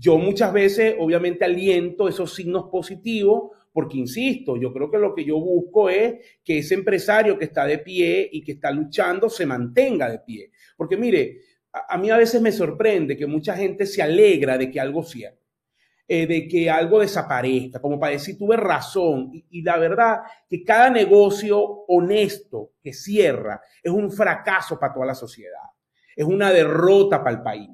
Yo muchas veces, obviamente, aliento esos signos positivos porque, insisto, yo creo que lo que yo busco es que ese empresario que está de pie y que está luchando se mantenga de pie. Porque mire, a, mí a veces me sorprende que mucha gente se alegra de que algo cierre. Eh, de que algo desaparezca, como para decir, tuve razón. Y, y, la verdad que cada negocio honesto que cierra es un fracaso para toda la sociedad, es una derrota para el país.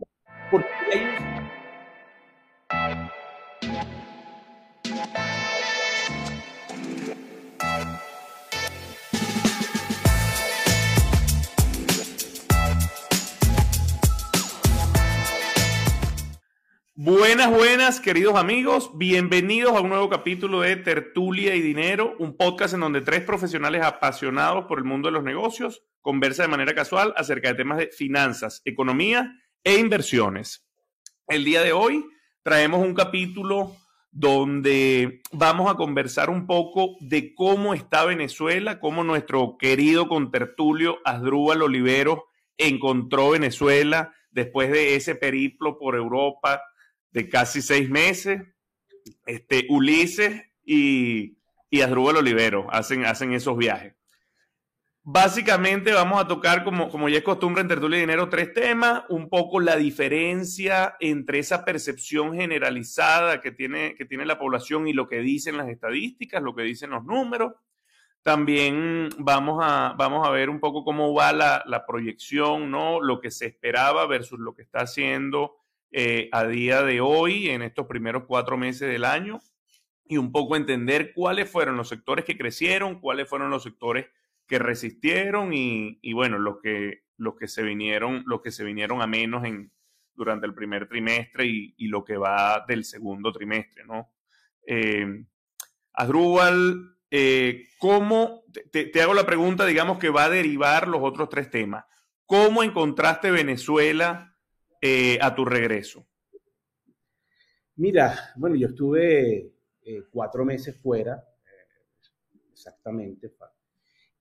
Buenas, buenas, queridos amigos. Bienvenidos a un nuevo capítulo de Tertulia y Dinero, un podcast en donde tres profesionales apasionados por el mundo de los negocios conversan de manera casual acerca de temas de finanzas, economía e inversiones. El día de hoy traemos un capítulo donde vamos a conversar un poco de cómo está Venezuela, cómo nuestro querido contertulio Asdrúbal Olivero encontró Venezuela después de ese periplo por Europa de casi seis meses. Este, Ulises y, y Olivero hacen, hacen esos viajes. Básicamente vamos a tocar, como, como ya es costumbre en Tertulia y Dinero, tres temas. Un poco la diferencia entre esa percepción generalizada que tiene, que tiene la población y lo que dicen las estadísticas, lo que dicen los números. También vamos a, vamos a ver un poco cómo va la, la proyección, ¿no? Lo que se esperaba versus lo que está haciendo eh, a día de hoy, en estos primeros cuatro meses del año, y un poco entender cuáles fueron los sectores que crecieron, cuáles fueron los sectores que resistieron y, bueno, los que, los que se vinieron, los que se vinieron a menos en, durante el primer trimestre y, lo que va del segundo trimestre, ¿no? Eh, eh, ¿cómo, te, te, hago la pregunta, digamos, que va a derivar los otros tres temas? ¿Cómo encontraste Venezuela eh, a tu regreso? Mira, bueno, yo estuve eh, cuatro meses fuera, eh, exactamente,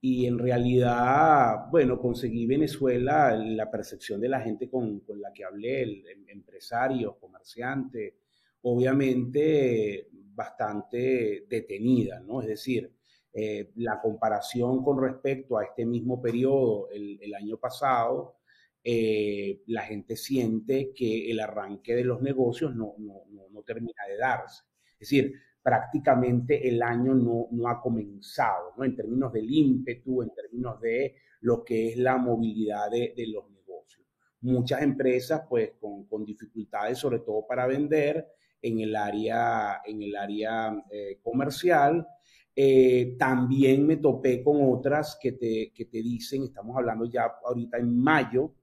y en realidad, bueno, conseguí Venezuela, la percepción de la gente con, con la que hablé, el, el empresarios, comerciantes, obviamente bastante detenida, ¿no? Es decir, la comparación con respecto a este mismo periodo el, el año pasado, eh, la gente siente que el arranque de los negocios no, no, no, termina de darse. Es decir, prácticamente el año no, no ha comenzado, ¿no? En términos del ímpetu, en términos de lo que es la movilidad de, de los negocios. Muchas empresas, pues, con, con, dificultades, sobre todo para vender en el área, en el área eh, comercial. Eh, también me topé con otras que te, que te dicen, estamos hablando ya ahorita en mayo,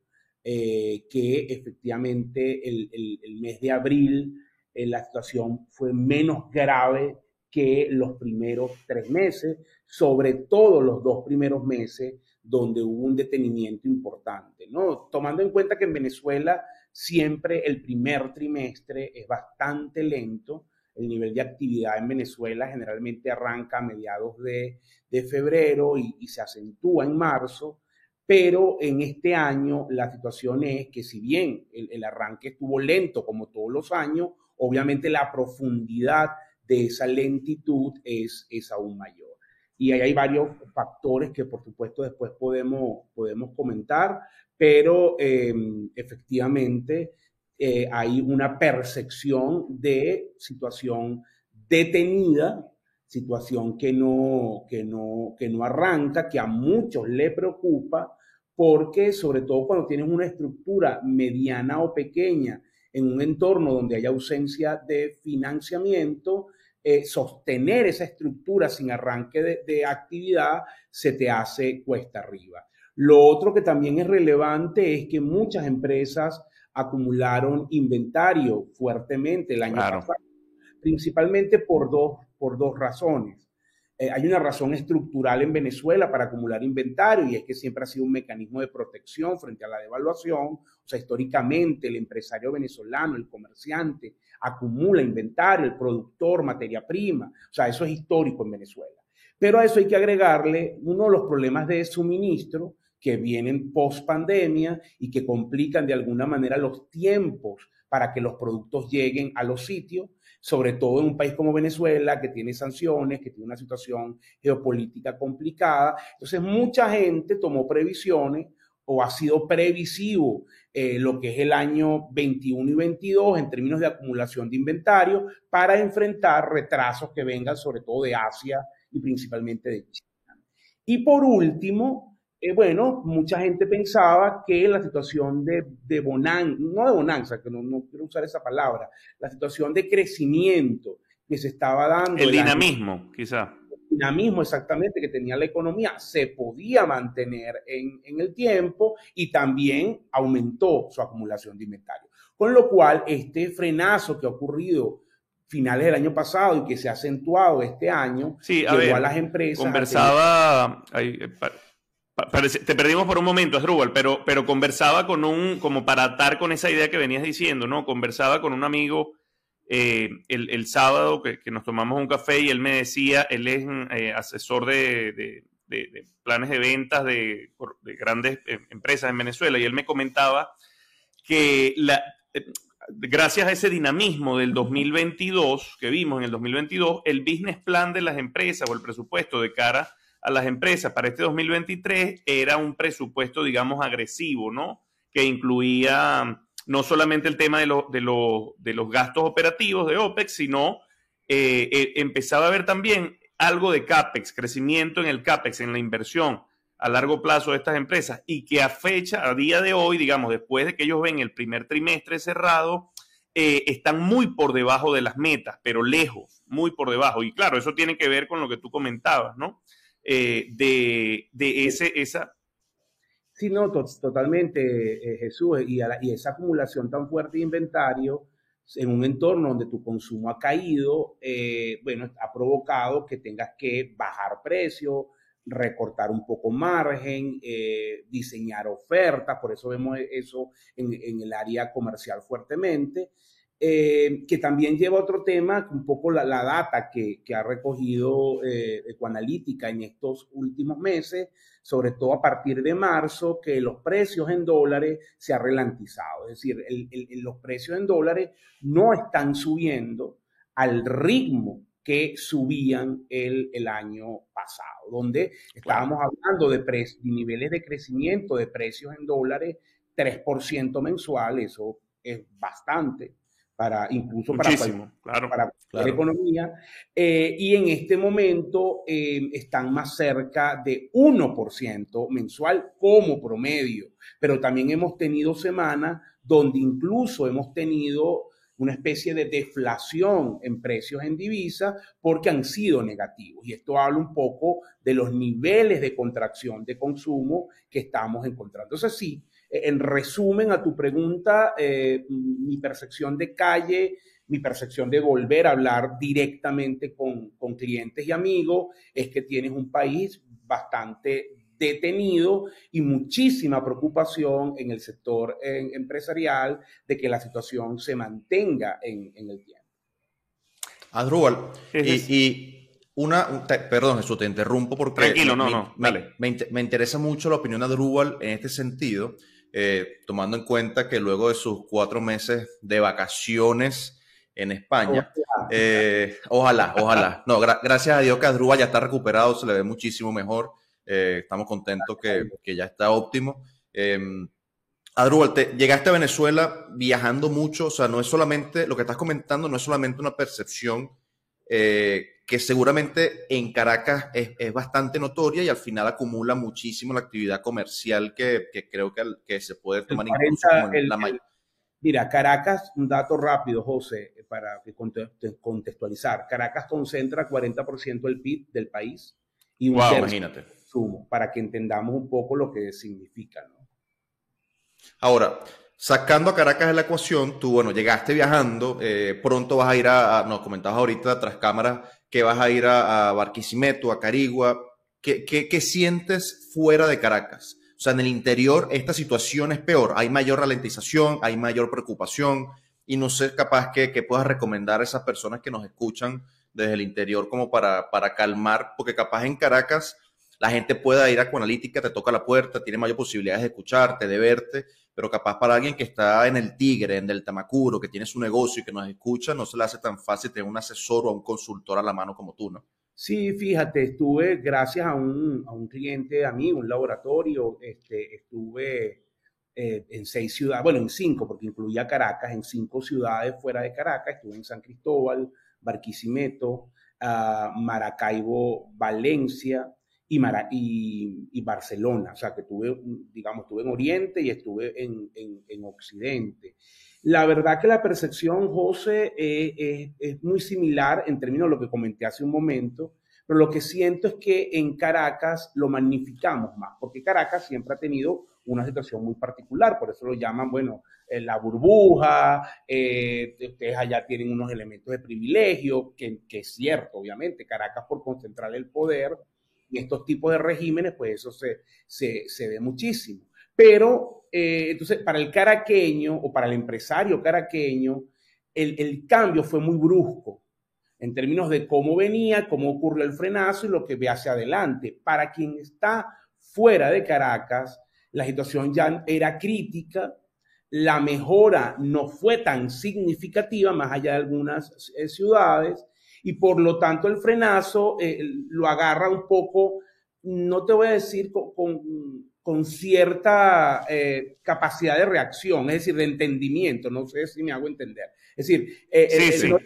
eh, que efectivamente el, mes de abril eh, la situación fue menos grave que los primeros tres meses, sobre todo los dos primeros meses donde hubo un detenimiento importante, ¿no? Tomando en cuenta que en Venezuela siempre el primer trimestre es bastante lento, el nivel de actividad en Venezuela generalmente arranca a mediados de, febrero y, se acentúa en marzo, pero en este año la situación es que si bien el, arranque estuvo lento como todos los años, obviamente la profundidad de esa lentitud es, es aún mayor. Y ahí hay varios factores que por supuesto después podemos, podemos comentar, pero em, efectivamente eh, hay una percepción de situación detenida, situación que no, que, no, que no arranca, que a muchos le preocupa, porque sobre todo cuando tienes una estructura mediana o pequeña en un entorno donde hay ausencia de financiamiento, eh, sostener esa estructura sin arranque de, de, actividad se te hace cuesta arriba. Lo otro que también es relevante es que muchas empresas acumularon inventario fuertemente el año claro. pasado, principalmente por dos, por dos razones. Eh, hay una razón estructural en Venezuela para acumular inventario y es que siempre ha sido un mecanismo de protección frente a la devaluación. O sea, históricamente el empresario venezolano, el comerciante, acumula inventario, el productor, materia prima. O sea, eso es histórico en Venezuela. Pero a eso hay que agregarle uno de los problemas de suministro que vienen post pandemia y que complican de alguna manera los tiempos para que los productos lleguen a los sitios, sobre todo en un país como Venezuela, que tiene sanciones, que tiene una situación geopolítica complicada. Entonces, mucha gente tomó previsiones o ha sido previsivo eh, lo que es el año 21 y 22 en términos de acumulación de inventario para enfrentar retrasos que vengan sobre todo de Asia y principalmente de China. Y por último, eh, bueno, mucha gente pensaba que la situación de, de bonanza, no de bonanza, que no, no, quiero usar esa palabra, la situación de crecimiento que se estaba dando. El, dinamismo, quizá. El dinamismo exactamente que tenía la economía se podía mantener en, en el tiempo y también aumentó su acumulación de inventario. Con lo cual, este frenazo que ha ocurrido finales del año pasado y que se ha acentuado este año, sí, a, ver, a las empresas. Conversaba, te perdimos por un momento, Asdrúbal, pero, pero conversaba con un, como para atar con esa idea que venías diciendo, ¿no? Conversaba con un amigo eh, el, el, sábado que, que, nos tomamos un café y él me decía, él es eh, asesor de, de, planes de ventas de, grandes eh, empresas en Venezuela y él me comentaba que gracias a ese dinamismo del 2022 que vimos en el 2022, el business plan de las empresas o el presupuesto de cara a las empresas para este 2023 era un presupuesto, digamos, agresivo, ¿no? Que incluía no solamente el tema de, de, de los gastos operativos de OPEX, sino eh, eh, empezaba a haber también algo de CAPEX, crecimiento en el CAPEX, en la inversión a largo plazo de estas empresas y que a fecha, a día de hoy, digamos, después de que ellos ven el primer trimestre cerrado, eh, están muy por debajo de las metas, pero lejos, muy por debajo. Y claro, eso tiene que ver con lo que tú comentabas, ¿no? Eh, de, de, ese, esa... Sí, no, to totalmente, eh, Jesús, y, la, esa acumulación tan fuerte de inventario en un entorno donde tu consumo ha caído, eh, bueno, ha provocado que tengas que bajar precio, recortar un poco margen, eh, diseñar ofertas, por eso vemos eso en el área comercial fuertemente. Eh, que también lleva otro tema, un poco la, la data que, que, ha recogido eh, Ecoanalítica en estos últimos meses, sobre todo a partir de marzo, que los precios en dólares se han relantizado. Es decir, el, el, los precios en dólares no están subiendo al ritmo que subían el, el año pasado, donde estábamos hablando de, de niveles de crecimiento de precios en dólares 3% mensual, eso es bastante para incluso para, claro, para la economía, eh, y en este momento eh, están más cerca de 1% mensual como promedio, pero también hemos tenido semanas donde incluso hemos tenido una especie de deflación en precios en divisa porque han sido negativos. Y esto habla un poco de los niveles de contracción de consumo que estamos encontrando. Entonces, sí, en resumen a tu pregunta, eh, mi percepción de calle, mi percepción de volver a hablar directamente con, con, clientes y amigos, es que tienes un país bastante detenido y muchísima preocupación en el sector en, empresarial de que la situación se mantenga en, en el tiempo. Adrúbal, y, y, una, te, perdón Jesús, te interrumpo porque Tranquilo, no, no, me, me, me, interesa mucho la opinión de Adrúbal en este sentido eh, tomando en cuenta que luego de sus cuatro meses de vacaciones en España, eh, ojalá, ojalá. No, gra gracias a Dios que Adrúbal ya está recuperado, se le ve muchísimo mejor. Eh, estamos contentos que, que, ya está óptimo. Eh, Adrúbal, te, llegaste a Venezuela viajando mucho, o sea, no es solamente, lo que estás comentando no es solamente una percepción eh, que seguramente en Caracas es, es, bastante notoria y al final acumula muchísimo la actividad comercial que, que creo que, que, se puede tomar la mayor. Mira, Caracas, un dato rápido, José, para contextualizar. Caracas concentra 40% del PIB del país y un wow, imagínate. Sumo, para que entendamos un poco lo que significa. ¿no? Ahora, Sacando a Caracas de la ecuación, tú, bueno, llegaste viajando, eh, pronto vas a ir a, nos comentabas ahorita tras cámaras que vas a ir a, Barquisimeto, a Carigua. ¿Qué, ¿Qué, qué, sientes fuera de Caracas? O sea, en el interior esta situación es peor, hay mayor ralentización, hay mayor preocupación y no sé capaz que, que puedas recomendar a esas personas que nos escuchan desde el interior como para, para calmar, porque capaz en Caracas la gente pueda ir a Coanalítica, te toca la puerta, tiene mayor posibilidades de escucharte, de verte, pero capaz para alguien que está en el Tigre, en el Tamacuro, que tiene su negocio y que nos escucha, no se le hace tan fácil tener un asesor o un consultor a la mano como tú, ¿no? Sí, fíjate, estuve gracias a un, a un cliente a mí, un laboratorio, este, estuve eh, en seis ciudades, bueno, en cinco, porque incluía Caracas, en cinco ciudades fuera de Caracas, estuve en San Cristóbal, Barquisimeto, uh, Maracaibo, Valencia y, Barcelona, o sea que estuve, digamos, estuve en Oriente y estuve en, en, en Occidente. La verdad que la percepción, José, eh, es muy similar en términos de lo que comenté hace un momento, pero lo que siento es que en Caracas lo magnificamos más, porque Caracas siempre ha tenido una situación muy particular, por eso lo llaman, bueno, eh, la burbuja, eh, ustedes allá tienen unos elementos de privilegio, que, que, es cierto, obviamente, Caracas por concentrar el poder y estos tipos de regímenes, pues eso se, se, se ve muchísimo. Pero, eh, entonces, para el caraqueño o para el empresario caraqueño, el, el, cambio fue muy brusco en términos de cómo venía, cómo ocurrió el frenazo y lo que ve hacia adelante. Para quien está fuera de Caracas, la situación ya era crítica, la mejora no fue tan significativa más allá de algunas eh, ciudades y por lo tanto el frenazo eh, lo agarra un poco, no te voy a decir con, con con cierta eh, capacidad de reacción, es decir, de entendimiento, no sé si me hago entender. Es decir, eh, sí, eh, sí. No,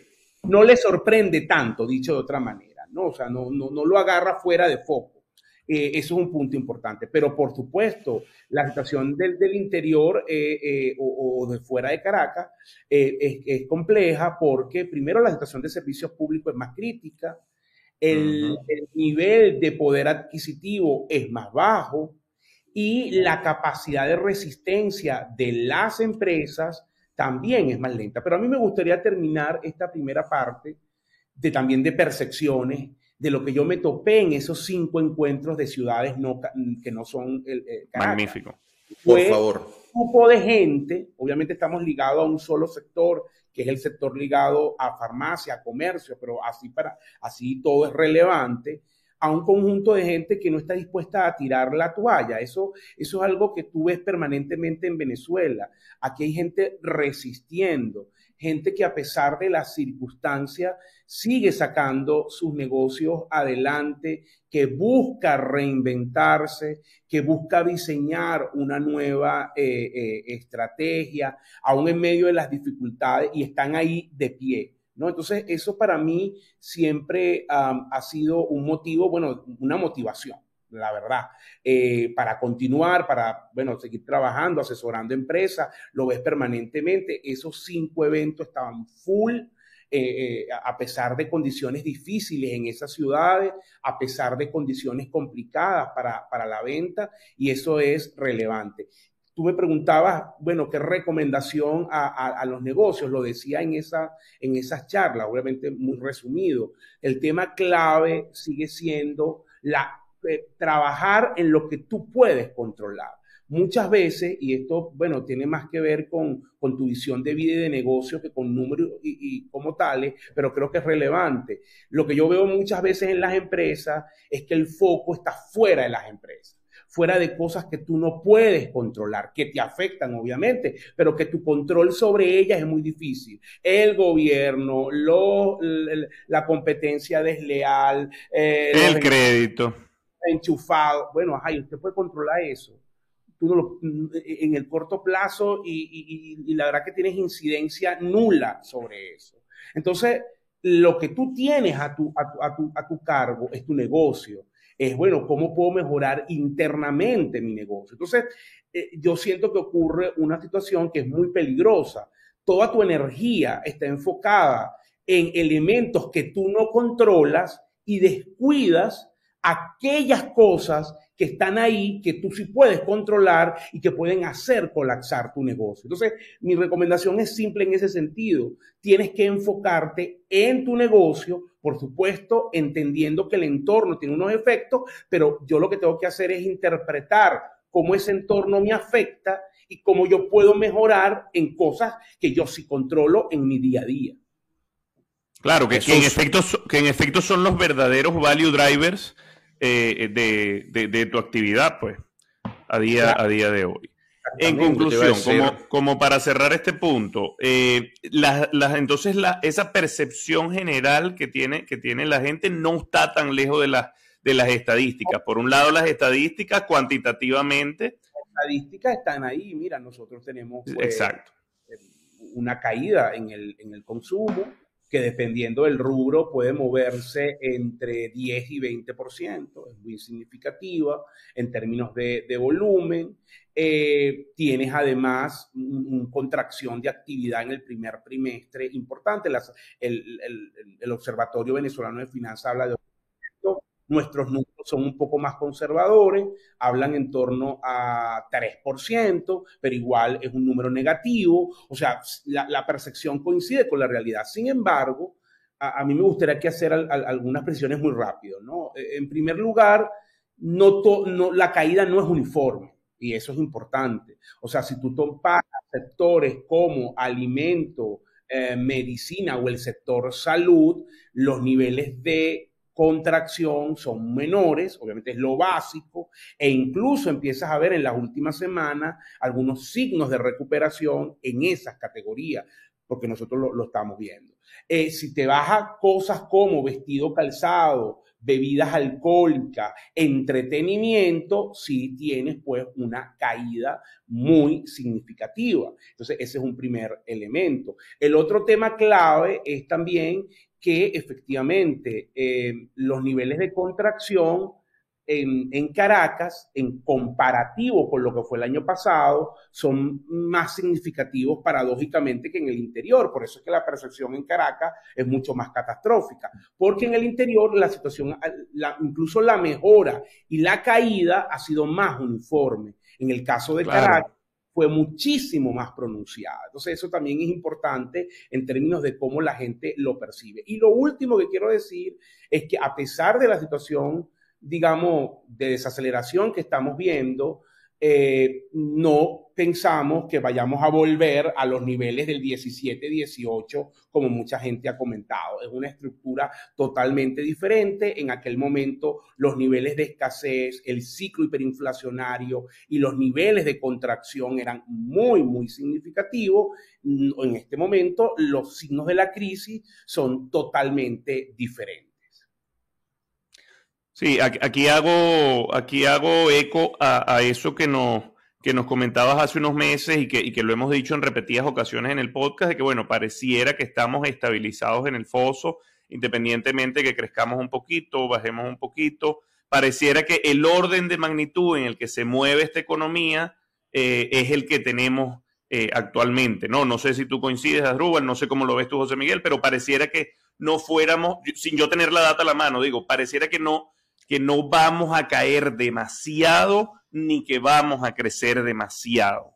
no, le sorprende tanto, dicho de otra manera, ¿no? O sea, no, no, no lo agarra fuera de foco. Eso es un punto importante. Pero, por supuesto, la situación del, del interior o, o, de fuera de Caracas es, es, compleja porque, primero, la situación de servicios públicos es más crítica, el, uh -huh. el nivel de poder adquisitivo es más bajo, y la capacidad de resistencia de las empresas también es más lenta. Pero a mí me gustaría terminar esta primera parte de también de percepciones de lo que yo me topé en esos cinco encuentros de ciudades no, que no son el, el Caracas. Magnífico. Por Fue favor. Un grupo de gente, obviamente estamos ligados a un solo sector, que es el sector ligado a farmacia, a comercio, pero así, para, así todo es relevante a un conjunto de gente que no está dispuesta a tirar la toalla. Eso, eso es algo que tú ves permanentemente en Venezuela. Aquí hay gente resistiendo, gente que a pesar de las circunstancias sigue sacando sus negocios adelante, que busca reinventarse, que busca diseñar una nueva eh, eh, estrategia, aún en medio de las dificultades, y están ahí de pie. ¿no? Entonces, eso para mí siempre ha sido un motivo, bueno, una motivación, la verdad, eh, para continuar, para, bueno, seguir trabajando, asesorando empresas, lo ves permanentemente. Esos cinco eventos estaban full. Eh, eh, a pesar de condiciones difíciles en esas ciudades, a pesar de condiciones complicadas para, para la venta, y eso es relevante tú me preguntabas, bueno, qué recomendación a, a, a, los negocios, lo decía en, esa, en esas charlas, obviamente muy resumido. El tema clave sigue siendo la, eh, trabajar en lo que tú puedes controlar. Muchas veces, y esto, bueno, tiene más que ver con, con tu visión de vida y de negocio que con números y, y, como tales, pero creo que es relevante. Lo que yo veo muchas veces en las empresas es que el foco está fuera de las empresas fuera de cosas que tú no puedes controlar, que te afectan obviamente, pero que tu control sobre ellas es muy difícil. El gobierno, lo, la competencia desleal, eh, el crédito enchufado. Bueno, ajá, usted puede controlar eso. Tú no lo, en el corto plazo y, y, y la verdad que tienes incidencia nula sobre eso. Entonces, lo que tú tienes a tu, a tu, a tu, a tu cargo es tu negocio es, bueno, ¿cómo puedo mejorar internamente mi negocio? Entonces, eh, yo siento que ocurre una situación que es muy peligrosa. Toda tu energía está enfocada en elementos que tú no controlas y descuidas aquellas cosas que están ahí, que tú sí puedes controlar y que pueden hacer colapsar tu negocio. Entonces, mi recomendación es simple en ese sentido. Tienes que enfocarte en tu negocio, por supuesto, entendiendo que el entorno tiene unos efectos, pero yo lo que tengo que hacer es interpretar cómo ese entorno me afecta y cómo yo puedo mejorar en cosas que yo sí controlo en mi día a día. Claro, que, que, en, efecto, que en efecto son los verdaderos value drivers eh, de, de, de, tu actividad, pues, a día, a día de hoy. En conclusión, como, como, para cerrar este punto, eh, entonces la, esa percepción general que tiene, que tiene la gente no está tan lejos de, la, de las estadísticas. Por un lado, las estadísticas cuantitativamente. Las estadísticas están ahí. Mira, nosotros tenemos pues, Exacto. una caída en el, en el consumo que dependiendo del rubro puede moverse entre 10 y 20%, es muy significativa en términos de, de volumen. Eh, tienes además una contracción de actividad en el primer trimestre importante. el, el, el, Observatorio Venezolano de Finanzas habla de Nuestros números son un poco más conservadores, hablan en torno a 3%, pero igual es un número negativo. O sea, la, percepción coincide con la realidad. Sin embargo, a, mí me gustaría que hacer algunas precisiones muy rápido. ¿no? E, en primer lugar, no, no la caída no es uniforme. Y eso es importante. O sea, si tú tomas sectores como alimento, eh, medicina o el sector salud, los niveles de contracción son menores, obviamente es lo básico, e incluso empiezas a ver en las últimas semanas algunos signos de recuperación en esas categorías, porque nosotros lo, estamos viendo. Eh, si te vas a cosas como vestido calzado, bebidas alcohólicas, entretenimiento, sí tienes pues una caída muy significativa. Entonces, ese es un primer elemento. El otro tema clave es también que efectivamente eh, los niveles de contracción en, Caracas, en comparativo con lo que fue el año pasado, son más significativos paradójicamente que en el interior. Por eso es que la percepción en Caracas es mucho más catastrófica, porque en el interior la situación, incluso la mejora y la caída ha sido más uniforme. En el caso de Caracas, fue muchísimo más pronunciada. Entonces eso también es importante en términos de cómo la gente lo percibe. Y lo último que quiero decir es que a pesar de la situación, digamos, de desaceleración que estamos viendo, eh, no pensamos que vayamos a volver a los niveles del 17-18, como mucha gente ha comentado. Es una estructura totalmente diferente. En aquel momento, los niveles de escasez, el ciclo hiperinflacionario y los niveles de contracción eran muy, muy significativos. En este momento, los signos de la crisis son totalmente diferentes. Sí, aquí hago, aquí hago eco a, eso que nos, que nos comentabas hace unos meses y que, y que, lo hemos dicho en repetidas ocasiones en el podcast, de que, bueno, pareciera que estamos estabilizados en el foso, independientemente de que crezcamos un poquito, bajemos un poquito, pareciera que el orden de magnitud en el que se mueve esta economía eh, es el que tenemos eh, actualmente, ¿no? No sé si tú coincides, Adrúbal, no sé cómo lo ves tú, José Miguel, pero pareciera que no fuéramos, sin yo tener la data a la mano, digo, pareciera que no que no vamos a caer demasiado ni que vamos a crecer demasiado.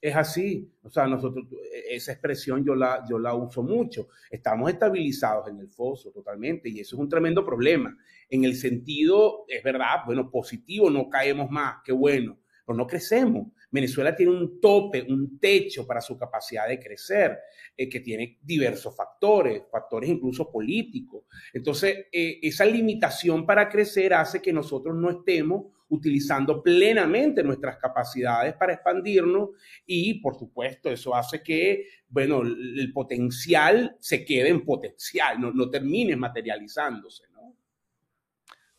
Es así, o sea, nosotros, esa expresión yo la, yo la uso mucho. Estamos estabilizados en el foso totalmente y eso es un tremendo problema. En el sentido, es verdad, bueno, positivo, no caemos más, qué bueno, pero no crecemos. Venezuela tiene un tope, un techo para su capacidad de crecer, eh, que tiene diversos factores, factores incluso políticos. Entonces, eh, esa limitación para crecer hace que nosotros no estemos utilizando plenamente nuestras capacidades para expandirnos y, por supuesto, eso hace que, bueno, el potencial se quede en potencial, no, no termine materializándose.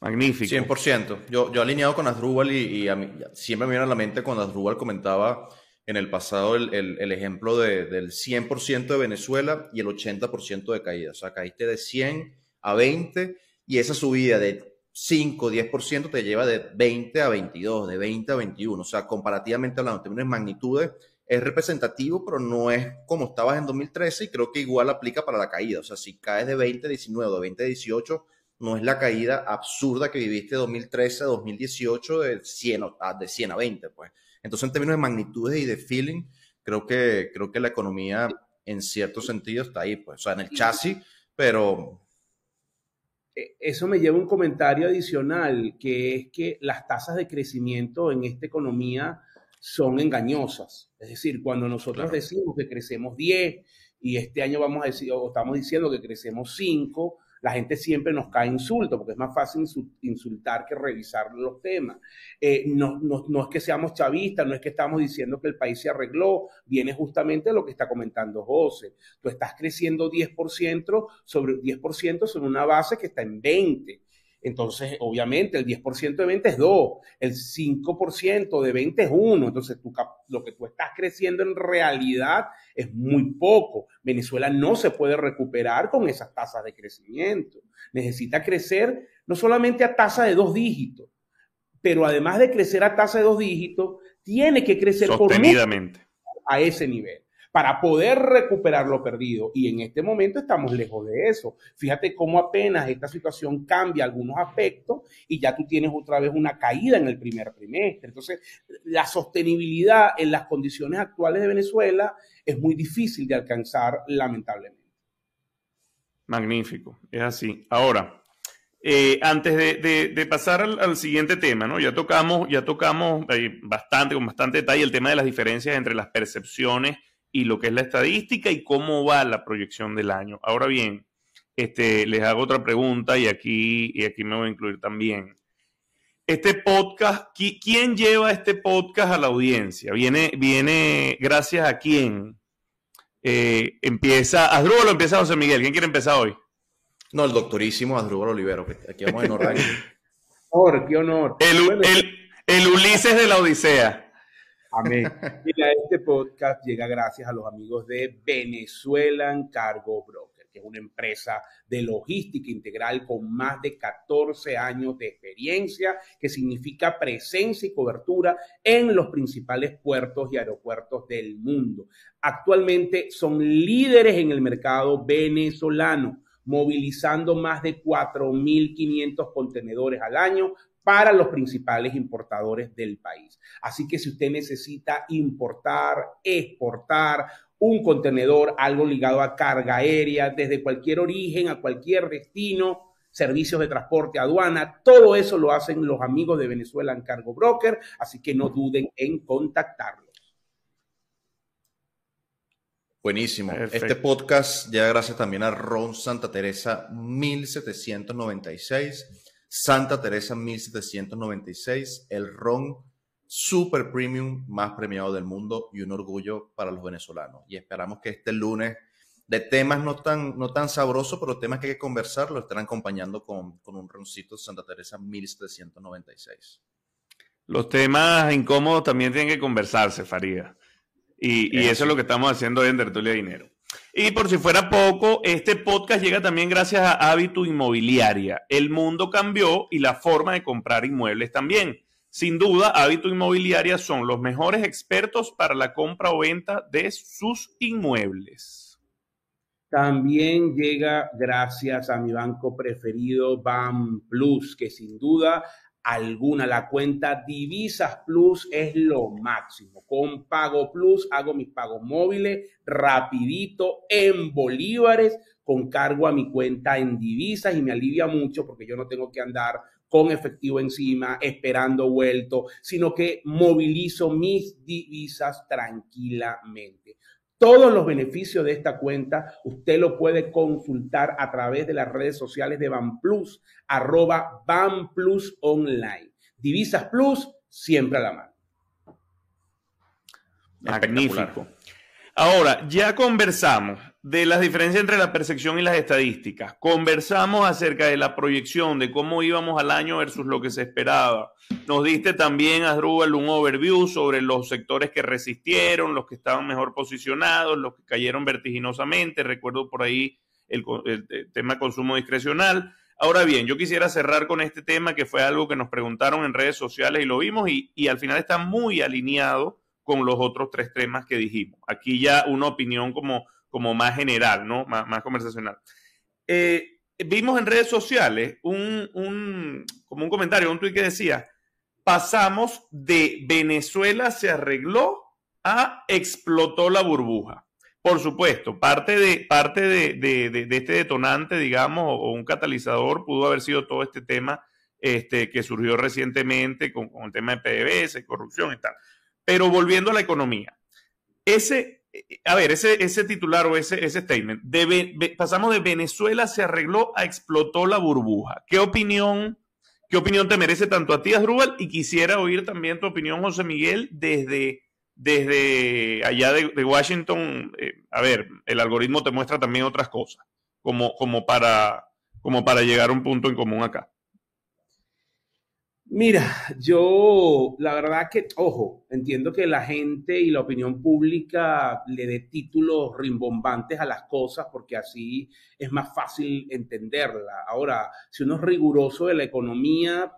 Magnífico. 100%. Yo, yo alineado con Asdrúbal y, a mí, siempre me viene a la mente cuando Asdrúbal comentaba en el pasado el, ejemplo de, del 100% de Venezuela y el 80% de caída. O sea, caíste de 100 a 20 y esa subida de 5, 10% te lleva de 20 a 22, de 20 a 21. O sea, comparativamente hablando, en términos de magnitudes, es representativo, pero no es como estabas en 2013 y creo que igual aplica para la caída. O sea, si caes de 20 a 19 o de 20 a 18, no es la caída absurda que viviste 2013 a 2018 de 100, a, de 100 a 20, pues. Entonces, en términos de magnitudes y de feeling, creo que, creo que la economía en cierto sentido está ahí, pues, o sea, en el chasis, pero... E, eso me lleva a un comentario adicional, que es que las tasas de crecimiento en esta economía son engañosas. Es decir, cuando nosotros decimos que crecemos 10 y este año vamos a decir, o estamos diciendo que crecemos 5, La gente siempre nos cae insulto porque es más fácil insultar que revisar los temas. Eh, no, no, es que seamos chavistas, no es que estamos diciendo que el país se arregló, viene justamente lo que está comentando José. Tú estás creciendo 10% sobre 10% sobre una base que está en 20. Entonces, obviamente, el 10% de 20 es 2, el 5% de 20 es 1. Entonces, lo que tú estás creciendo en realidad es muy poco. Venezuela no se puede recuperar con esas tasas de crecimiento. Necesita crecer no solamente a tasa de dos dígitos, pero además de crecer a tasa de dos dígitos, tiene que crecer sostenidamente a ese nivel para poder recuperar lo perdido. Y en este momento estamos lejos de eso. Fíjate cómo apenas esta situación cambia algunos aspectos y ya tú tienes otra vez una caída en el primer trimestre. Entonces, la sostenibilidad en las condiciones actuales de Venezuela es muy difícil de alcanzar, lamentablemente. Magnífico, es así. Ahora, eh, antes de, pasar al, siguiente tema, ¿no? Ya tocamos, ya tocamos eh, bastante, con bastante detalle el tema de las diferencias entre las percepciones y lo que es la estadística y cómo va la proyección del año. Ahora bien, este, les hago otra pregunta y aquí, y aquí me voy a incluir también. Este podcast, ¿quién lleva este podcast a la audiencia? ¿Viene, viene gracias a quién? Eh, empieza, Asdrúbal o empieza José Miguel? ¿Quién quiere empezar hoy? No, el doctorísimo Asdrúbal Olivero, aquí vamos en orden. honor, qué honor. El, el Ulises de la Odisea. Amén. Mira, este podcast llega gracias a los amigos de Venezuelan Cargo Broker, que es una empresa de logística integral con más de 14 años de experiencia, que significa presencia y cobertura en los principales puertos y aeropuertos del mundo. Actualmente son líderes en el mercado venezolano movilizando más de 4.500 contenedores al año para los principales importadores del país. Así que si usted necesita importar, exportar un contenedor, algo ligado a carga aérea, desde cualquier origen a cualquier destino, servicios de transporte, aduana, todo eso lo hacen los amigos de Venezuela en Cargo Broker, así que no duden en contactarlos. Buenísimo. Este podcast llega gracias también a Ron Santa Teresa 1796 Santa Teresa 1796, el ron super premium más premiado del mundo y un orgullo para los venezolanos. Y esperamos que este lunes de temas no tan, no tan sabrosos, pero temas que hay que conversar, lo estén acompañando con, con un roncito Santa Teresa 1796. Los temas incómodos también tienen que conversarse, Faría. Y, y eso es lo que estamos haciendo en Tertulia Dinero. Y por si fuera poco, este podcast llega también gracias a Hábito Inmobiliaria. El mundo cambió y la forma de comprar inmuebles también. Sin duda, Hábito Inmobiliaria son los mejores expertos para la compra o venta de sus inmuebles. También llega gracias a mi banco preferido, BAM Plus, que sin duda alguna. La cuenta Divisas Plus es lo máximo. Con Pago Plus hago mis pagos móviles rapidito en bolívares con cargo a mi cuenta en divisas y me alivia mucho porque yo no tengo que andar con efectivo encima, esperando vuelto, sino que movilizo mis divisas tranquilamente. Todos los beneficios de esta cuenta usted lo puede consultar a través de las redes sociales de BanPlus, arroba BanPlus Online. Divisas Plus, siempre a la mano. Magnífico. Ahora, ya conversamos de las diferencias entre la percepción y las estadísticas. Conversamos acerca de la proyección, de cómo íbamos al año versus lo que se esperaba. Nos diste también, Asdrúbal, un overview sobre los sectores que resistieron, los que estaban mejor posicionados, los que cayeron vertiginosamente. Recuerdo por ahí el, tema consumo discrecional. Ahora bien, yo quisiera cerrar con este tema que fue algo que nos preguntaron en redes sociales y lo vimos y al final está muy alineado con los otros tres temas que dijimos. Aquí ya una opinión como como más general, ¿no? Más, conversacional. Eh, vimos en redes sociales un, como un comentario, un tuit que decía, pasamos de Venezuela se arregló a explotó la burbuja. Por supuesto, parte de, parte de, este detonante, digamos, o, un catalizador pudo haber sido todo este tema este, que surgió recientemente con, con el tema de PDVSA, corrupción y tal. Pero volviendo a la economía, ese a ver, ese, ese titular o ese, ese statement, pasamos de Venezuela se arregló a explotó la burbuja. ¿Qué opinión, qué opinión te merece tanto a ti, Asdrúbal? Y quisiera oír también tu opinión, José Miguel, desde, desde allá de, Washington. Eh, a ver, el algoritmo te muestra también otras cosas, como, como, para, como para llegar a un punto en común acá. Mira, yo la verdad que, ojo, entiendo que la gente y la opinión pública le dé títulos rimbombantes a las cosas porque así es más fácil entenderla. Ahora, si uno es riguroso de la economía,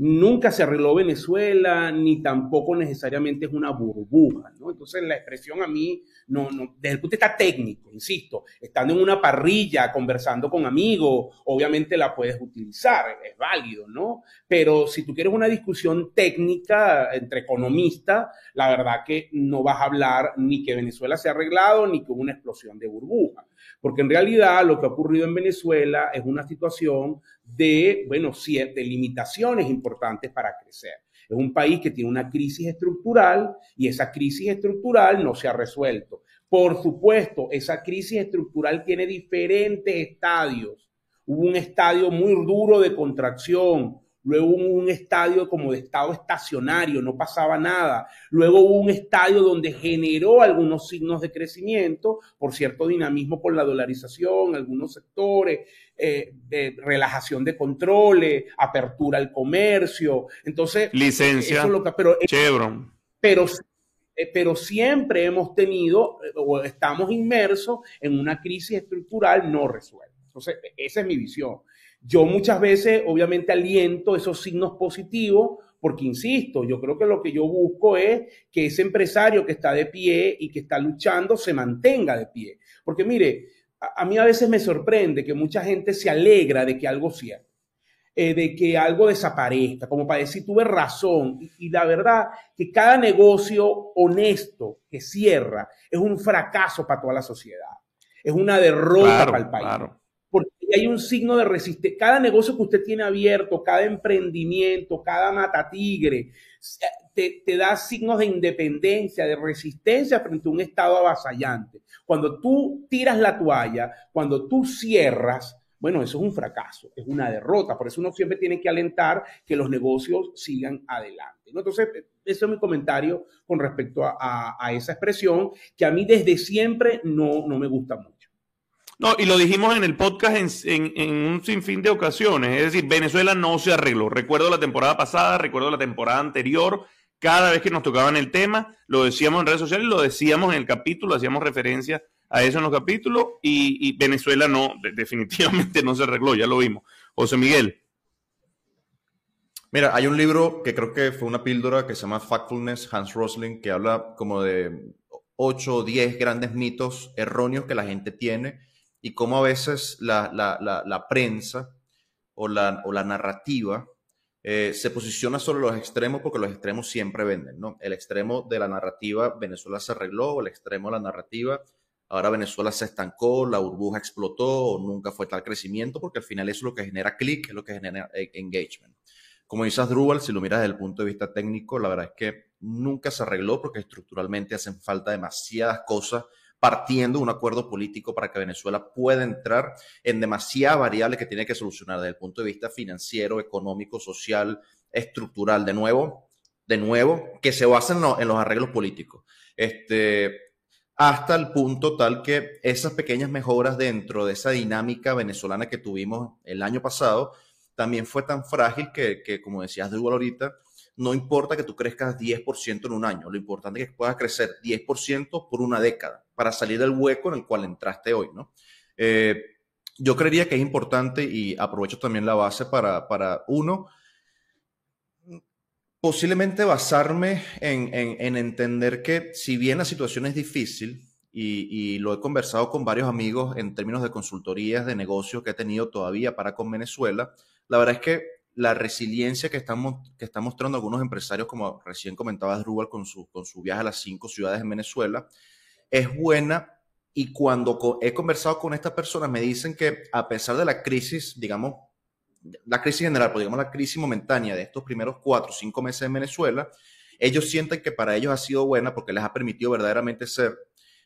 nunca se arregló Venezuela, ni tampoco necesariamente es una burbuja, ¿no? Entonces la expresión a mí, no, no, desde el punto de vista técnico, insisto, estando en una parrilla, conversando con amigos, obviamente la puedes utilizar, es válido, ¿no? Pero si tú quieres una discusión técnica entre economistas, la verdad que no vas a hablar ni que Venezuela se ha arreglado, ni que hubo una explosión de burbuja. Porque en realidad lo que ha ocurrido en Venezuela es una situación de, bueno, de limitaciones importantes para crecer. Es un país que tiene una crisis estructural y esa crisis estructural no se ha resuelto. Por supuesto, esa crisis estructural tiene diferentes estadios. Hubo un estadio muy duro de contracción, Luego un estadio como de estado estacionario, no pasaba nada. Luego un estadio donde generó algunos signos de crecimiento, por cierto dinamismo por la dolarización, algunos sectores, eh, relajación de controles, apertura al comercio. Entonces, licencia, pero, Chevron. Pero, eh, pero siempre hemos tenido eh, o estamos inmersos en una crisis estructural no resuelta. Entonces, esa es mi visión. Yo muchas veces, obviamente, aliento esos signos positivos porque, insisto, yo creo que lo que yo busco es que ese empresario que está de pie y que está luchando se mantenga de pie. Porque, mire, a, mí a veces me sorprende que mucha gente se alegra de que algo cierre. Eh, de que algo desaparezca, como para decir, tuve razón. Y, la verdad que cada negocio honesto que cierra es un fracaso para toda la sociedad. Es una derrota para el país porque hay un signo de resistencia. Cada negocio que usted tiene abierto, cada emprendimiento, cada matatigre, te, te da signos de independencia, de resistencia frente a un estado avasallante. Cuando tú tiras la toalla, cuando tú cierras, bueno, eso es un fracaso, es una derrota. Por eso uno siempre tiene que alentar que los negocios sigan adelante. Entonces, ese es mi comentario con respecto a, esa expresión que a mí desde siempre no, no me gusta mucho. No, y lo dijimos en el podcast en, un sinfín de ocasiones. Es decir, Venezuela no se arregló. Recuerdo la temporada pasada, recuerdo la temporada anterior. Cada vez que nos tocaban el tema, lo decíamos en redes sociales, lo decíamos en el capítulo, hacíamos referencia a eso en los capítulos. Y, Venezuela no, definitivamente no se arregló, ya lo vimos. José Miguel. Mira, hay un libro que creo que fue una píldora que se llama Factfulness, Hans Rosling, que habla como de 8 o 10 grandes mitos erróneos que la gente tiene y cómo a veces la, prensa o la narrativa eh, se posiciona sobre los extremos porque los extremos siempre venden, ¿no? El extremo de la narrativa, Venezuela se arregló, el extremo de la narrativa, ahora Venezuela se estancó, la burbuja explotó, o nunca fue tal crecimiento, porque al final eso es lo que genera clic, es lo que genera eh, engagement. Como dices Drupal, si lo miras desde el punto de vista técnico, la verdad es que nunca se arregló porque estructuralmente hacen falta demasiadas cosas partiendo de un acuerdo político para que Venezuela pueda entrar en demasiadas variables que tiene que solucionar desde el punto de vista financiero, económico, social, estructural. De nuevo, de nuevo, que se basen en, los arreglos políticos. Este, hasta el punto tal que esas pequeñas mejoras dentro de esa dinámica venezolana que tuvimos el año pasado, también fue tan frágil que, que como decías de ahorita, no importa que tú crezcas 10% en un año, lo importante es que puedas crecer 10% por una década para salir del hueco en el cual entraste hoy, ¿no? Eh, yo creería que es importante y aprovecho también la base para, para uno, posiblemente basarme en, en, entender que si bien la situación es difícil, y, y, lo he conversado con varios amigos en términos de consultorías de negocios que he tenido todavía para con Venezuela, la verdad es que la resiliencia que están, mostrando algunos empresarios, como recién comentaba Rubal con su, viaje a las cinco ciudades en Venezuela, es buena. Y cuando he conversado con estas personas, me dicen que a pesar de la crisis, digamos, la crisis general, pero digamos la crisis momentánea de estos primeros cuatro o cinco meses en Venezuela, ellos sienten que para ellos ha sido buena porque les ha permitido verdaderamente ser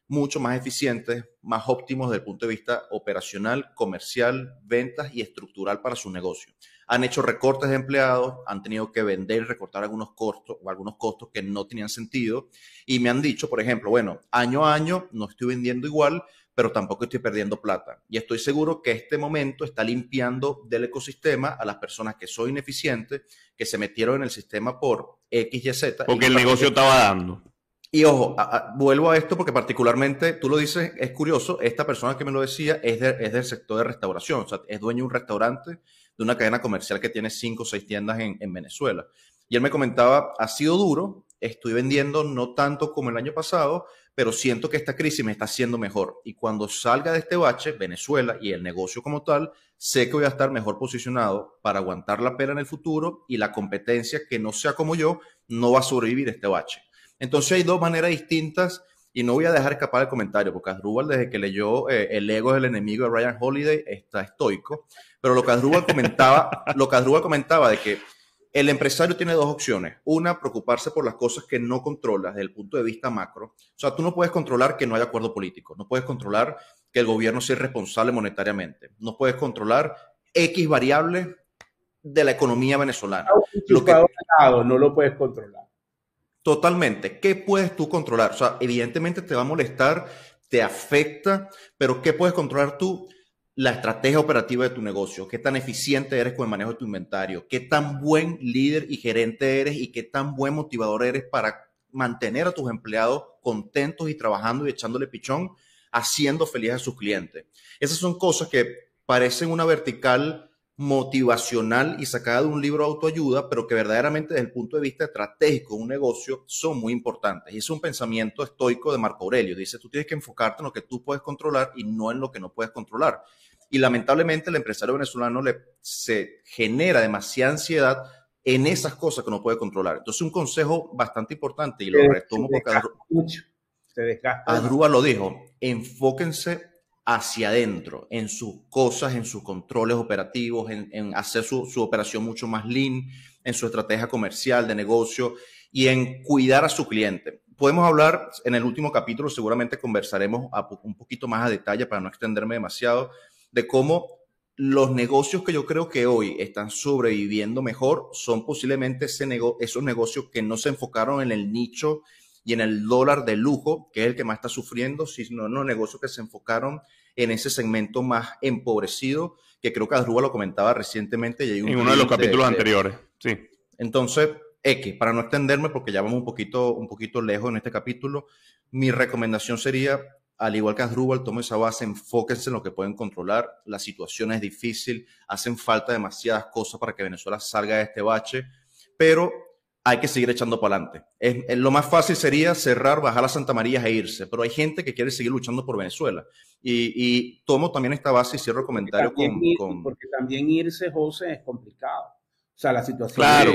mucho más eficientes, más óptimos desde el punto de vista operacional, comercial, ventas y estructural para su negocio. Han hecho recortes de empleados, han tenido que vender y recortar algunos costos o algunos costos que no tenían sentido y me han dicho, por ejemplo, bueno, año a año no estoy vendiendo igual, pero tampoco estoy perdiendo plata. Y estoy seguro que este momento está limpiando del ecosistema a las personas que son ineficientes, que se metieron en el sistema por X, Y, Z. Porque el negocio estaba dando. Y ojo, vuelvo a esto porque particularmente, tú lo dices, es curioso, esta persona que me lo decía es, es del sector de restauración, o sea, es dueño de un restaurante de una cadena comercial que tiene cinco o seis tiendas en, en Venezuela. Y él me comentaba, ha sido duro, estoy vendiendo no tanto como el año pasado, pero siento que esta crisis me está haciendo mejor. Y cuando salga de este bache, Venezuela y el negocio como tal, sé que voy a estar mejor posicionado para aguantar la pena en el futuro y la competencia que no sea como yo no va a sobrevivir este bache. Entonces hay dos maneras distintas y no voy a dejar escapar el comentario, porque Asdrúbal desde que leyó eh, El ego es el enemigo de Ryan Holiday está estoico, pero lo que Asdrúbal comentaba, lo que Asdrúbal comentaba de que el empresario tiene dos opciones. Una, preocuparse por las cosas que no controla desde el punto de vista macro. O sea, tú no puedes controlar que no haya acuerdo político, no puedes controlar que el gobierno sea responsable monetariamente, no puedes controlar X variable de la economía venezolana. Lo que, no lo puedes controlar. Totalmente. ¿Qué puedes tú controlar? O sea, evidentemente te va a molestar, te afecta, pero ¿qué puedes controlar tú? La estrategia operativa de tu negocio, qué tan eficiente eres con el manejo de tu inventario, qué tan buen líder y gerente eres y qué tan buen motivador eres para mantener a tus empleados contentos y trabajando y echándole pichón, haciendo feliz a sus clientes. Esas son cosas que parecen una vertical motivacional y sacada de un libro de autoayuda, pero que verdaderamente desde el punto de vista estratégico de un negocio son muy importantes. Y es un pensamiento estoico de Marco Aurelio. Dice, tú tienes que enfocarte en lo que tú puedes controlar y no en lo que no puedes controlar. Y lamentablemente el empresario venezolano le, se genera demasiada ansiedad en esas cosas que no puede controlar. Entonces un consejo bastante importante y lo retomo porque Adrúa lo dijo, enfóquense hacia adentro, en sus cosas, en sus controles operativos, en, hacer su, operación mucho más lean, en su estrategia comercial de negocio y en cuidar a su cliente. Podemos hablar en el último capítulo, seguramente conversaremos un poquito más a detalle para no extenderme demasiado, de cómo los negocios que yo creo que hoy están sobreviviendo mejor son posiblemente esos negocios que no se enfocaron en el nicho y en el dólar de lujo, que es el que más está sufriendo, sino en los negocios que se enfocaron en ese segmento más empobrecido, que creo que Adruba lo comentaba recientemente. Y en uno de los capítulos anteriores, sí. Entonces, X, para no extenderme, porque ya vamos un poquito, un poquito lejos en este capítulo, mi recomendación sería, al igual que Adrubal, tome esa base, enfóquense en lo que pueden controlar. La situación es difícil, hacen falta demasiadas cosas para que Venezuela salga de este bache, pero hay que seguir echando para adelante. Es, lo más fácil sería cerrar, bajar a Santa María e irse, pero hay gente que quiere seguir luchando por Venezuela. Y, tomo también esta base y cierro el comentario con, Porque también irse, José, es complicado. O sea, la situación claro.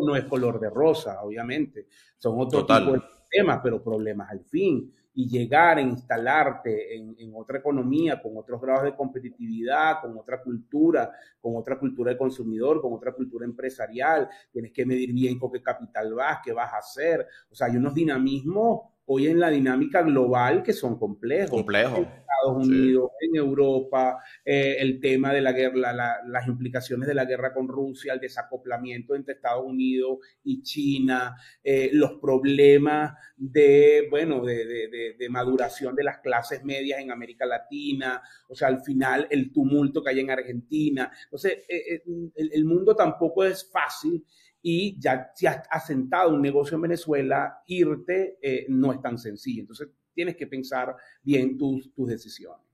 no es color de rosa, obviamente. Son otro tipo de problemas, pero problemas al fin y llegar a instalarte en, otra economía, con otros grados de competitividad, con otra cultura, con otra cultura de consumidor, con otra cultura empresarial. Tienes que medir bien con qué capital vas, qué vas a hacer. O sea, hay unos dinamismos hoy en la dinámica global que son complejos. Complejos. En Estados Unidos, en Europa, eh, el tema de la guerra, las implicaciones de la guerra con Rusia, el desacoplamiento entre Estados Unidos y China, eh, los problemas de, bueno, de, de, maduración de las clases medias en América Latina, o sea, al final el tumulto que hay en Argentina. Entonces, eh, el, el mundo tampoco es fácil y ya si has asentado un negocio en Venezuela, irte eh, no es tan sencillo. Entonces tienes que pensar bien tus, tus decisiones.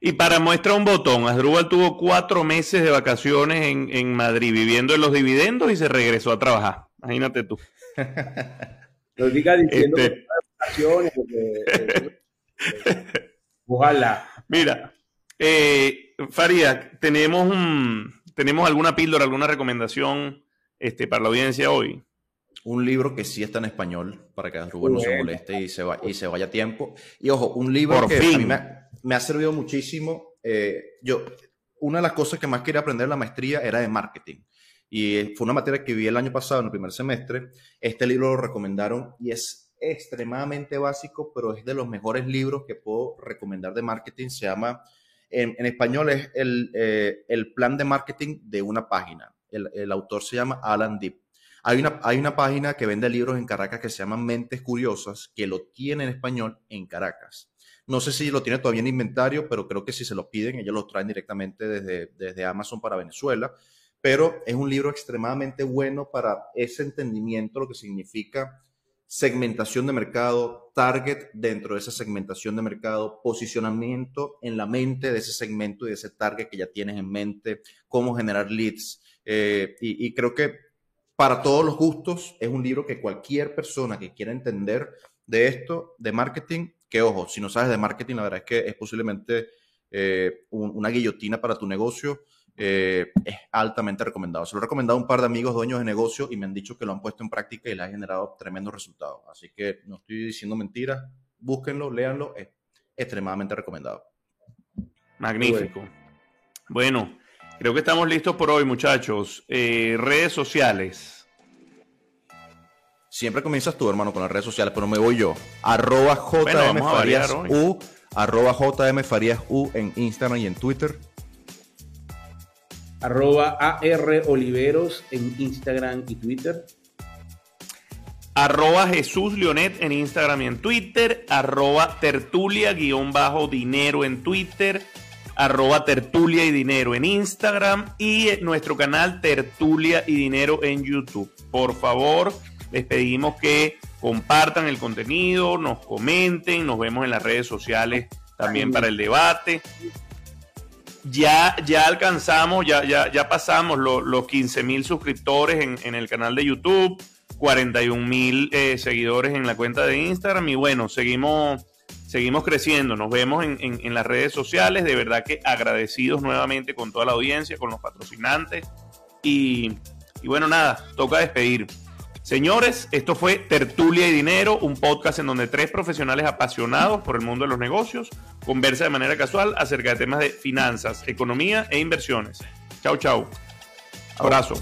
Y para muestra un botón, Asdrúbal tuvo cuatro meses de vacaciones en, en, Madrid viviendo en los dividendos y se regresó a trabajar. Imagínate tú. Lo diga diciendo este... vacaciones, porque, eh, ojalá. Mira, eh, Faría, tenemos un, tenemos alguna píldora, alguna recomendación este, para la audiencia hoy? Un libro que sí está en español, para que Rubén no se moleste y se, va, y se vaya a tiempo. Y ojo, un libro que a mí me, ha servido muchísimo. Eh, yo, una de las cosas que más quería aprender en la maestría era de marketing. Y fue una materia que vi el año pasado, en el primer semestre. Este libro lo recomendaron y es extremadamente básico, pero es de los mejores libros que puedo recomendar de marketing. Se llama, en, español es el, eh, el, plan de marketing de una página. El, autor se llama Alan Deep. Hay una, hay una página que vende libros en Caracas que se llama Mentes Curiosas, que lo tiene en español en Caracas. No sé si lo tiene todavía en inventario, pero creo que si se lo piden, ellos lo traen directamente desde, desde Amazon para Venezuela. Pero es un libro extremadamente bueno para ese entendimiento, lo que significa segmentación de mercado, target dentro de esa segmentación de mercado, posicionamiento en la mente de ese segmento y de ese target que ya tienes en mente, cómo generar leads. Eh, y, y, creo que para todos los gustos es un libro que cualquier persona que quiera entender de esto, de marketing, que ojo, si no sabes de marketing, la verdad es que es posiblemente eh, una guillotina para tu negocio. Eh, es altamente recomendado. Se lo he recomendado a un par de amigos dueños de negocio y me han dicho que lo han puesto en práctica y les ha generado tremendos resultados. Así que no estoy diciendo mentiras. Búsquenlo, léanlo. Es extremadamente recomendado. Magnífico. Bueno, creo que estamos listos por hoy, muchachos. Eh, redes sociales. Siempre comienzas tú, hermano, con las redes sociales, pero me voy yo. Arroba JM U, arroba JM U en Instagram y en Twitter. Arroba AR Oliveros en Instagram y Twitter. Arroba Jesús Leonet en Instagram y en Twitter. Arroba tertulia-dinero en Twitter. Arroba tertulia y dinero en Instagram. Y nuestro canal Tertulia y Dinero en YouTube. Por favor les pedimos que compartan el contenido, nos comenten, nos vemos en las redes sociales también para el debate. Ya, ya alcanzamos, ya, ya, ya pasamos los 15 mil suscriptores en, el canal de YouTube, 41 mil eh, seguidores en la cuenta de Instagram y bueno, seguimos, seguimos creciendo. Nos vemos en, las redes sociales. De verdad que agradecidos nuevamente con toda la audiencia, con los patrocinantes. Y, bueno, nada, toca despedir. Señores, esto fue Tertulia y Dinero, un podcast en donde tres profesionales apasionados por el mundo de los negocios conversan de manera casual acerca de temas de finanzas, economía e inversiones. Chau, chau. Abrazo.